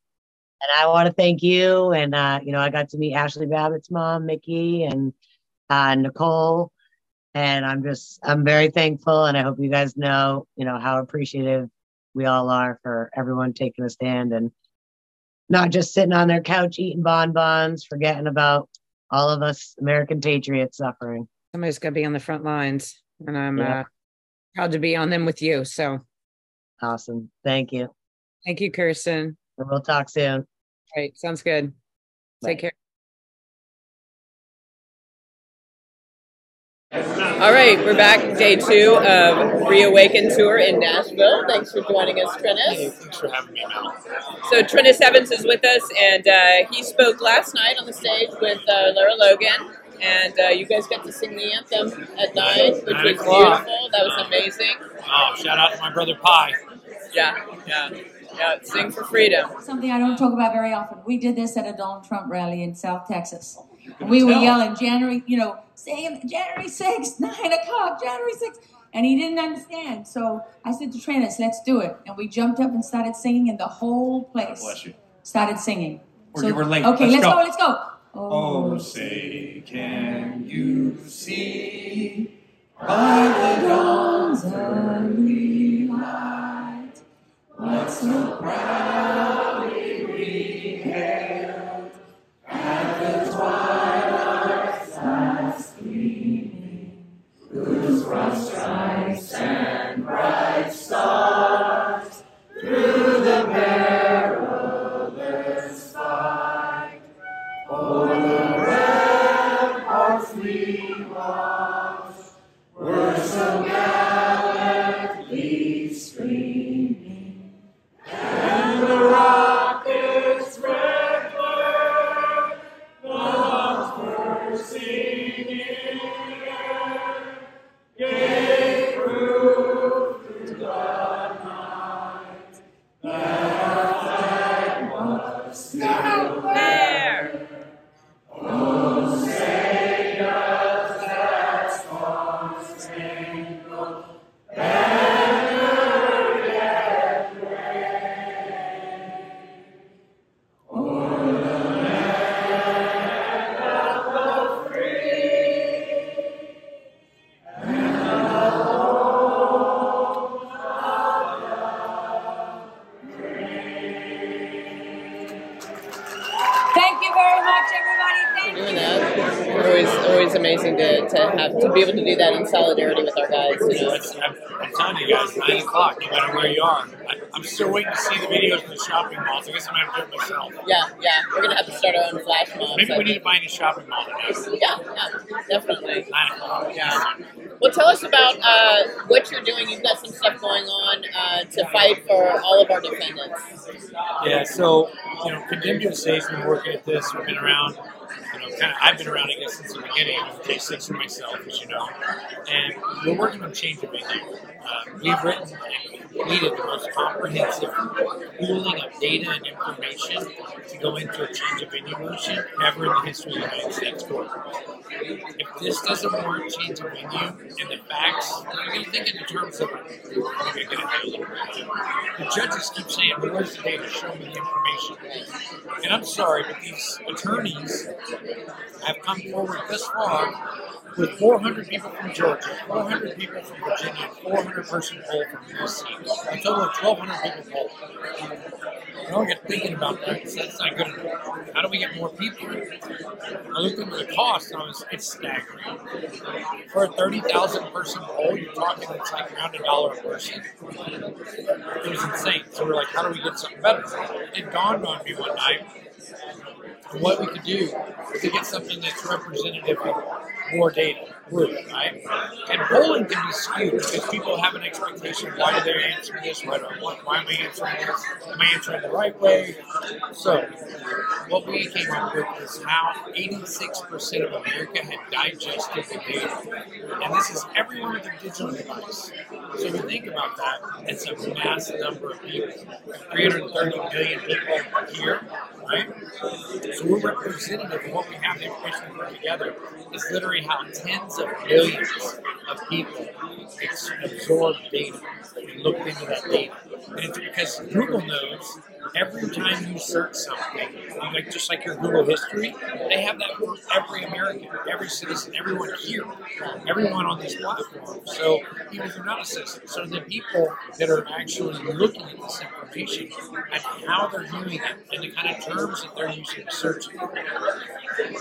and I want to thank you. And uh, you know, I got to meet Ashley Babbitt's mom, Micki, and uh, Nicole. And I'm just, I'm very thankful, and I hope you guys know, you know, how appreciative we all are for everyone taking a stand and not just sitting on their couch eating bonbons, forgetting about all of us American patriots suffering. Somebody's got to be on the front lines, and I'm yeah. uh, proud to be on them with you. So awesome! Thank you. Thank you, Kirstyn. We'll talk soon. All right. Sounds good. Bye. Take care. All right, we're back day two of Reawaken Tour in Nashville. Thanks for joining us, Treniss. Hey, thanks for having me, Mel. So Treniss Evans is with us, and uh, he spoke last night on the stage with uh, Lara Logan, and uh, you guys got to sing the anthem at nine, which was beautiful. That was amazing. Oh, shout out to my brother Pi. Yeah, yeah. Yeah, sing for freedom. Something I don't talk about very often. We did this at a Donald Trump rally in South Texas. We were yelling January, you know, saying January 6th, [laughs] 9 o'clock, January 6th. And he didn't understand. So I said to Treniss, let's do it. And we jumped up and started singing, and the whole place started singing. Or so, you were late. Okay, let's, let's go. go. let's go. Oh, oh say, can you see by the dawn's early light? So proudly we hailed at the twilight's Now, solidarity with our guys. You know, I'm, I'm telling you guys, nine o'clock, no matter where you are. I, I'm still waiting to see the videos in the shopping malls. I guess I'm gonna have to do it myself. yeah, yeah. We're gonna have to start our own flash mobs. Maybe we need to buy a shopping mall today. Yeah, yeah, definitely. Nine o'clock. Yeah. Well, tell us about uh, what you're doing. You've got some stuff going on uh, to fight for all of our defendants. Yeah, so you know, Condemned USA's been working at this. We've been around. Kind of. I've been around, I guess, since the beginning. I'm J6 for myself, as you know, and we're working on change of. Uh, we've written and completed the most comprehensive pooling of data and information to go into a change of venue motion ever in the history of the United States court. If this doesn't warrant change of venue and the facts, you're going to think in terms of. The judges keep saying, well, "Where's the data? Show me the information." And I'm sorry, but these attorneys have come forward this far with 400 people from Georgia, 400 people from Virginia, 400 person poll from DC, a total of 1,200 people polled. I get thinking about that. So that's not good enough. How do we get more people? I looked into the cost, and I was it's staggering. For a 30,000 person poll, you're talking it's like around a dollar a person. It was insane. So we're like, how do we get something better? It dawned on me one night what we could do to get something that's representative of more data, proof, right? And polling can be skewed because people have an expectation. Why do they answer this? Why, do I want, why am I answering this? Am I answering the right way? So, what we came up with is how 86% of America had digested the data. And this is everyone with a digital device. So, if you think about that, it's a massive number of people. 330 million people here, right? So we're representative of what we have the information we put together is literally how tens of millions of people absorb data and looked into that data. And it's because Google knows every time you search something, like just like your Google history, they have that for every American, every citizen, everyone here, everyone on this platform. So even if you're not a citizen, so the people that are actually looking at this information and how they're viewing it and the kind of terms that they're using to search it.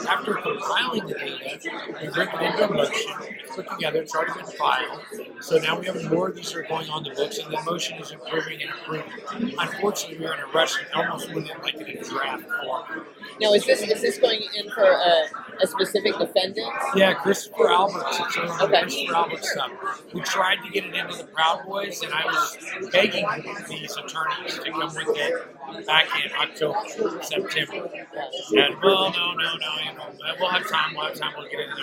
After compiling the data, we bring it into a motion, put together, it's already been filed. So now we have more of these are going on the books, and the motion is improving and improving. Unfortunately, we're in a rush and almost it like in a draft form. Now, is this is this going in for a, a specific defendant? Yeah, Christopher Alberts. It's Okay. Christopher Alberts stuff. We tried to get it into the Proud Boys, and I was begging these attorneys to come with it back in October, September. And well, no, no, no, you know, we'll have time, we'll have time, we'll get it in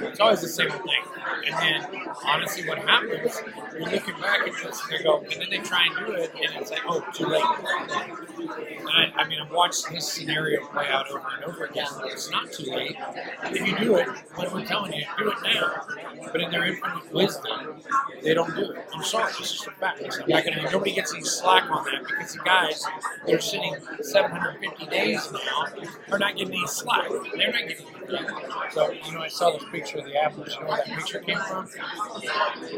there. It's always the same thing. And then, honestly, what happens, you're looking back at this and they go, and then they try and do it, and it's like, oh, too late. And I, I mean, I've watched this scenario play out over and over again. It's not too late. If you do it, what we're telling you, do it now. But in their infinite wisdom, they don't do it. I'm sorry, it's just a fact. I'm not gonna, nobody gets any slack on that because the guys that are sitting 750 days now are not getting any slack. They're not getting anything. So, you know, I saw this picture of the apples. You know where that picture came from? Is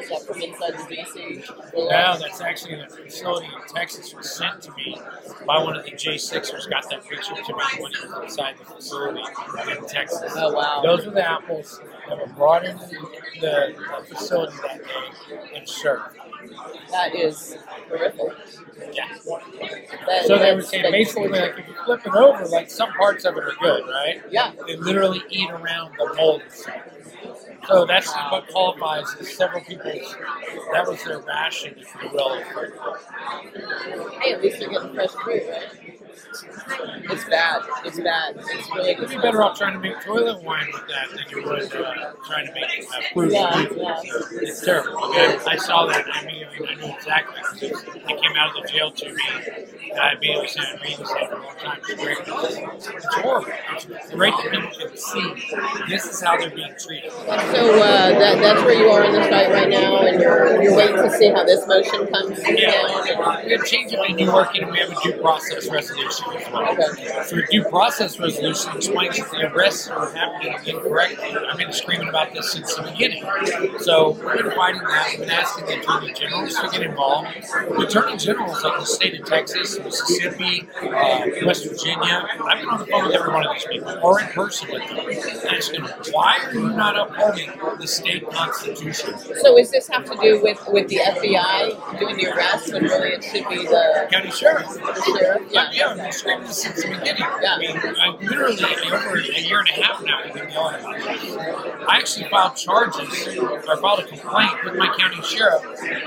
that from inside the DC? Yeah, that's actually a facility in Texas was sent to me by one of the J6ers. Got that picture to me when he was inside the facility in Texas. Oh, wow. Those were the apples that were brought into the, the facility that day and served. That is horrific. Yeah. That, So they were saying basically, like if you flip it over, like some parts of it are good, right? Yeah. They literally eat around the mold itself. So that's what qualifies as several people's. That was their ration, if you will. Hey, at least they're getting fresh fruit, right? It's bad. It's bad. It's really You'd be better off trying to make toilet wine with that than you would uh, trying to make uh, fruit. Yeah, juice. yeah. It's terrible. I, I saw that. I mean, I knew exactly. because They came out of the jail to me, and I immediately said, "I've been this for a long time. It's great. It's horrible. It's great that people can see this is how they're being treated." So uh, that, that's where you are in this fight right now, and you're you're waiting to see how this motion comes Yeah, down. we have change of venue working, and we have a due process resolution well. Okay. So due process resolution explains that the arrests are happening incorrectly. I've been screaming about this since the beginning. So we've been fighting that. We've been asking the Attorney Generals to get involved. The Attorney Generals of the state of Texas Mississippi, uh, West Virginia. I've been on the phone with every one of these people, or in person with them, asking them, why are you not upholding the state constitution? So, is this have to do with with the FBI doing the arrests when really it should be the County sheriff. the sheriff? Yeah, yeah, I've been screaming this since the beginning. I mean, I literally over a year and a half now we've been yelling about this. I actually filed charges, or filed a complaint with my county sheriff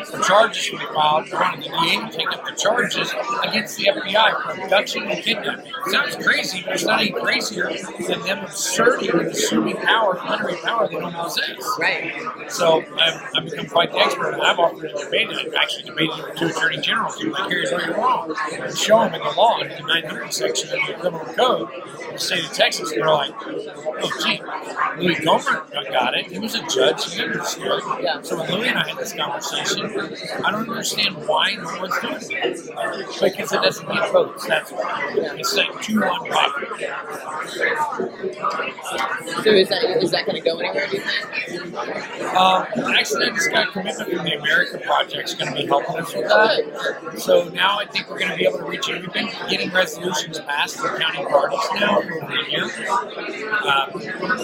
for charges we filed. Wanted the DA to take up the charges against the FBI for abduction and kidnapping. Sounds crazy, but it's not any crazier than them asserting and assuming power, plenary power they don't possess. Right. So I've, I've become quite the expert, and I've offered to debate it. I've actually debated it with two attorney generals who like, here's where you're wrong, show them in the law, the 900 section of the criminal code in the state of Texas. And they're like, oh, gee, Louie Gohmert got it. He was a judge. He understood. Yeah. So when Louis and I had this conversation, I don't understand why no one's doing it. Because it doesn't get votes. That's why. It's like two one pocket. So, is that is that going to go anywhere? Do you think? Um, actually, I just got a commitment from the American Project's going to be helping us with that. So now I think we're going to be able to reach it. We've resolutions passed for county parties now over a year. Um,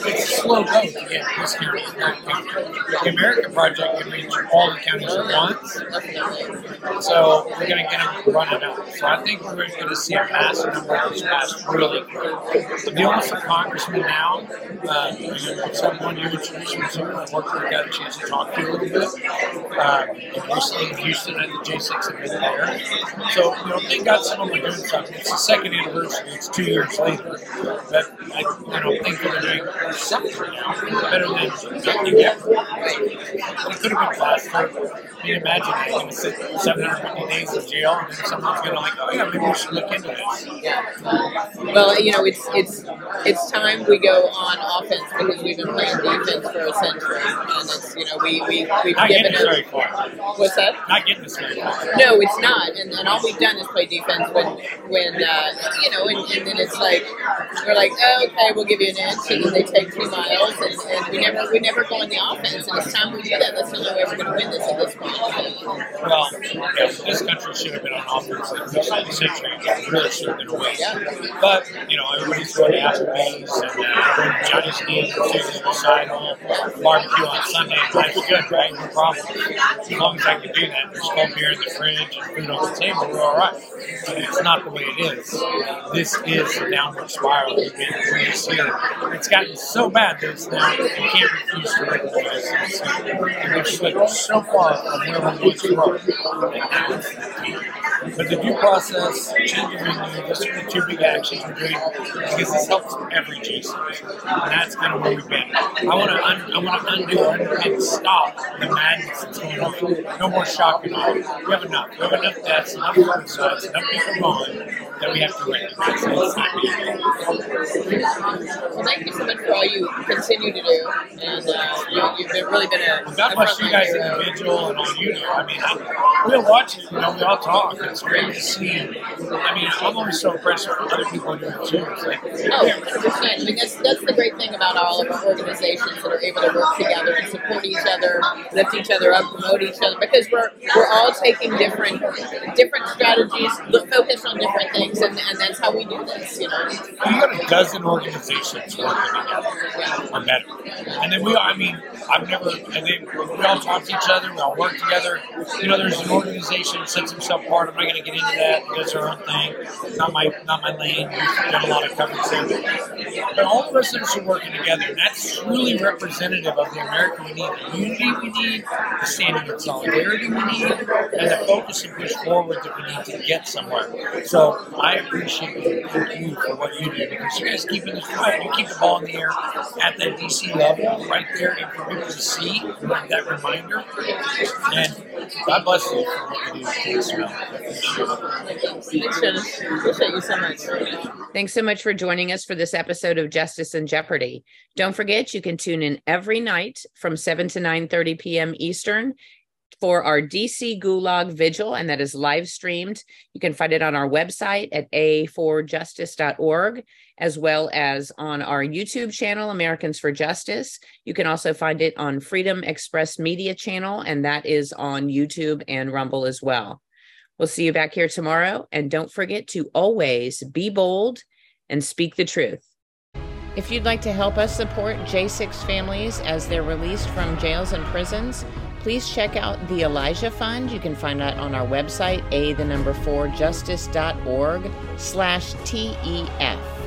it's a slow go to get this county and that county. The American Project can reach all the counties at once. So we're going to get them running out. So I think we're going to see a pass and we're going to pass really quick. I'm dealing with some congressmen now. Uh, someone you introduced me to, I worked with, got a chance to talk to you a little bit. Uh, recently in Houston at the J6 event there. So, you know, they got some of are doing something. It's the second anniversary, it's two years later. But I, you know, think they're doing something better than nothing yet. It could have been faster. I mean, imagine it. You're going to sit 750 days in jail, and then someone's going to like, oh yeah, maybe we should look into this. Yeah. Well, you know, it's it's it's time we go on offense because we've been playing defense for a century, and it's you know we we we've Not given getting us very far. What's that? Not getting us very far. No, it's not, and, and all we've done is play defense when when uh, you know, and, and then it's like we're like, oh, okay, we'll give you an inch, and then they take two miles, and, and we never we never go on the offense, and it's time we do that. That's the only way we're going to win this at this point. Well, yeah, this country should have been on offense this whole century. It really should have been away. Yeah. But, you know, everybody's going to Applebee's and uh, Johnny's Knees and Susan's Recital, barbecue on Sunday. Life's good, right? No problem. As long as I can do that, there's cold beer in the fridge and food on the table, we're all right. But it's not the way it is. This is a downward spiral. We've been raised here. It's gotten so bad that it's now, you can't refuse to recognize this. And we've so far from where we once were. But the due process, changing venue, those are the two big actions we're doing because this helps every Jason. And that's kind of where we've been. I want to un- I want to undo and stop the madness that's going on. No more shock and awe. We have enough. We have enough deaths, enough homicides, enough people gone that we have to recognize. And it's not being Well, thank you so much for all you continue to do, and uh, you, you've been, really been a, A bless you guys individual and all you do. I mean, I, we all watch it, you know, we all talk. It's great to see. I mean, I'm always so impressed with other people doing it too. It's like, Oh, 100%. I mean, that's, that's the great thing about all of our organizations that are able to work together and support each other, lift each other up, promote each other, because we're we're all taking different different strategies, focused on different things, and, and that's how we do this, you know. you got a dozen organizations working together or better. And then we I mean, I've never, and then we all talk to each other, we all work together. You know, there's an organization that sets himself apart. I'm not going to get into that. It does our own thing. Not my, not my lane. We've done a lot of coverage there. But all of us are working together, and that's truly representative of the America we need, the unity we need, the standing in solidarity we need, and the focus and push forward that we need to get somewhere. So I appreciate you, for what you do because you guys keeping this right. You keep the ball in the air at that DC level, right there, and for people to see that reminder. And God bless you. Thanks, so much. For joining us for this episode of Justice In Jeopardy. Don't forget you can tune in every night from 7 to 9:30 p.m. Eastern for our DC Gulag Vigil, and that is live streamed. You can find it on our website at a4justice.org, as well as on our YouTube channel, Americans for Justice. You can also find it on Freedom Express Media channel, and that is on YouTube and Rumble as well. We'll see you back here tomorrow. And don't forget to always be bold and speak the truth. If you'd like to help us support J6 families as they're released from jails and prisons, please check out the Elijah Fund. You can find that on our website, a the number four justice.org slash TEF.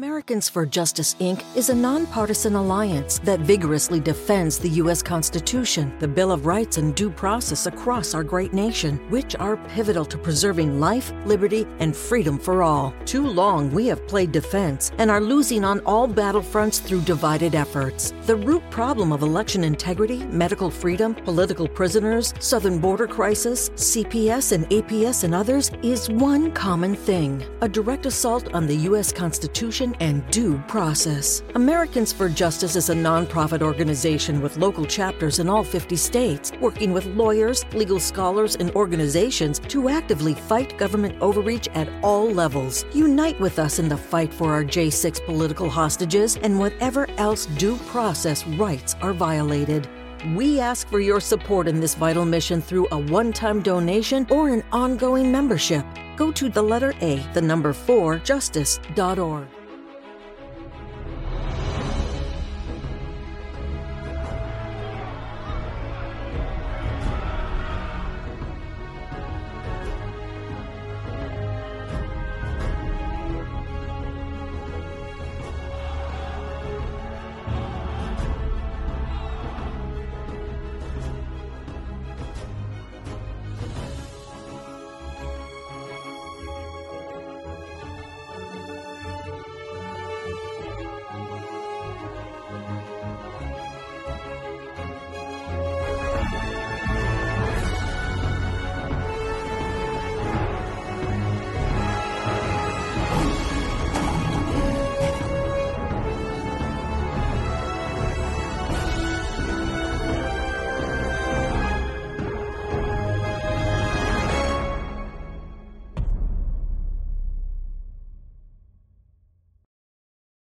Americans for Justice Inc. is a nonpartisan alliance that vigorously defends the U.S. Constitution, the Bill of Rights, and due process across our great nation, which are pivotal to preserving life, liberty, and freedom for all. Too long we have played defense and are losing on all battlefronts through divided efforts. The root problem of election integrity, medical freedom, political prisoners, southern border crisis, CPS and APS, and others is one common thing a direct assault on the U.S. Constitution and due process. Americans for Justice is a nonprofit organization with local chapters in all 50 states, working with lawyers, legal scholars, and organizations to actively fight government overreach at all levels. Unite with us in the fight for our J6 political hostages and whatever else due process rights are violated. We ask for your support in this vital mission through a one time donation or an ongoing membership. Go to the letter A, the number 4, justice.org.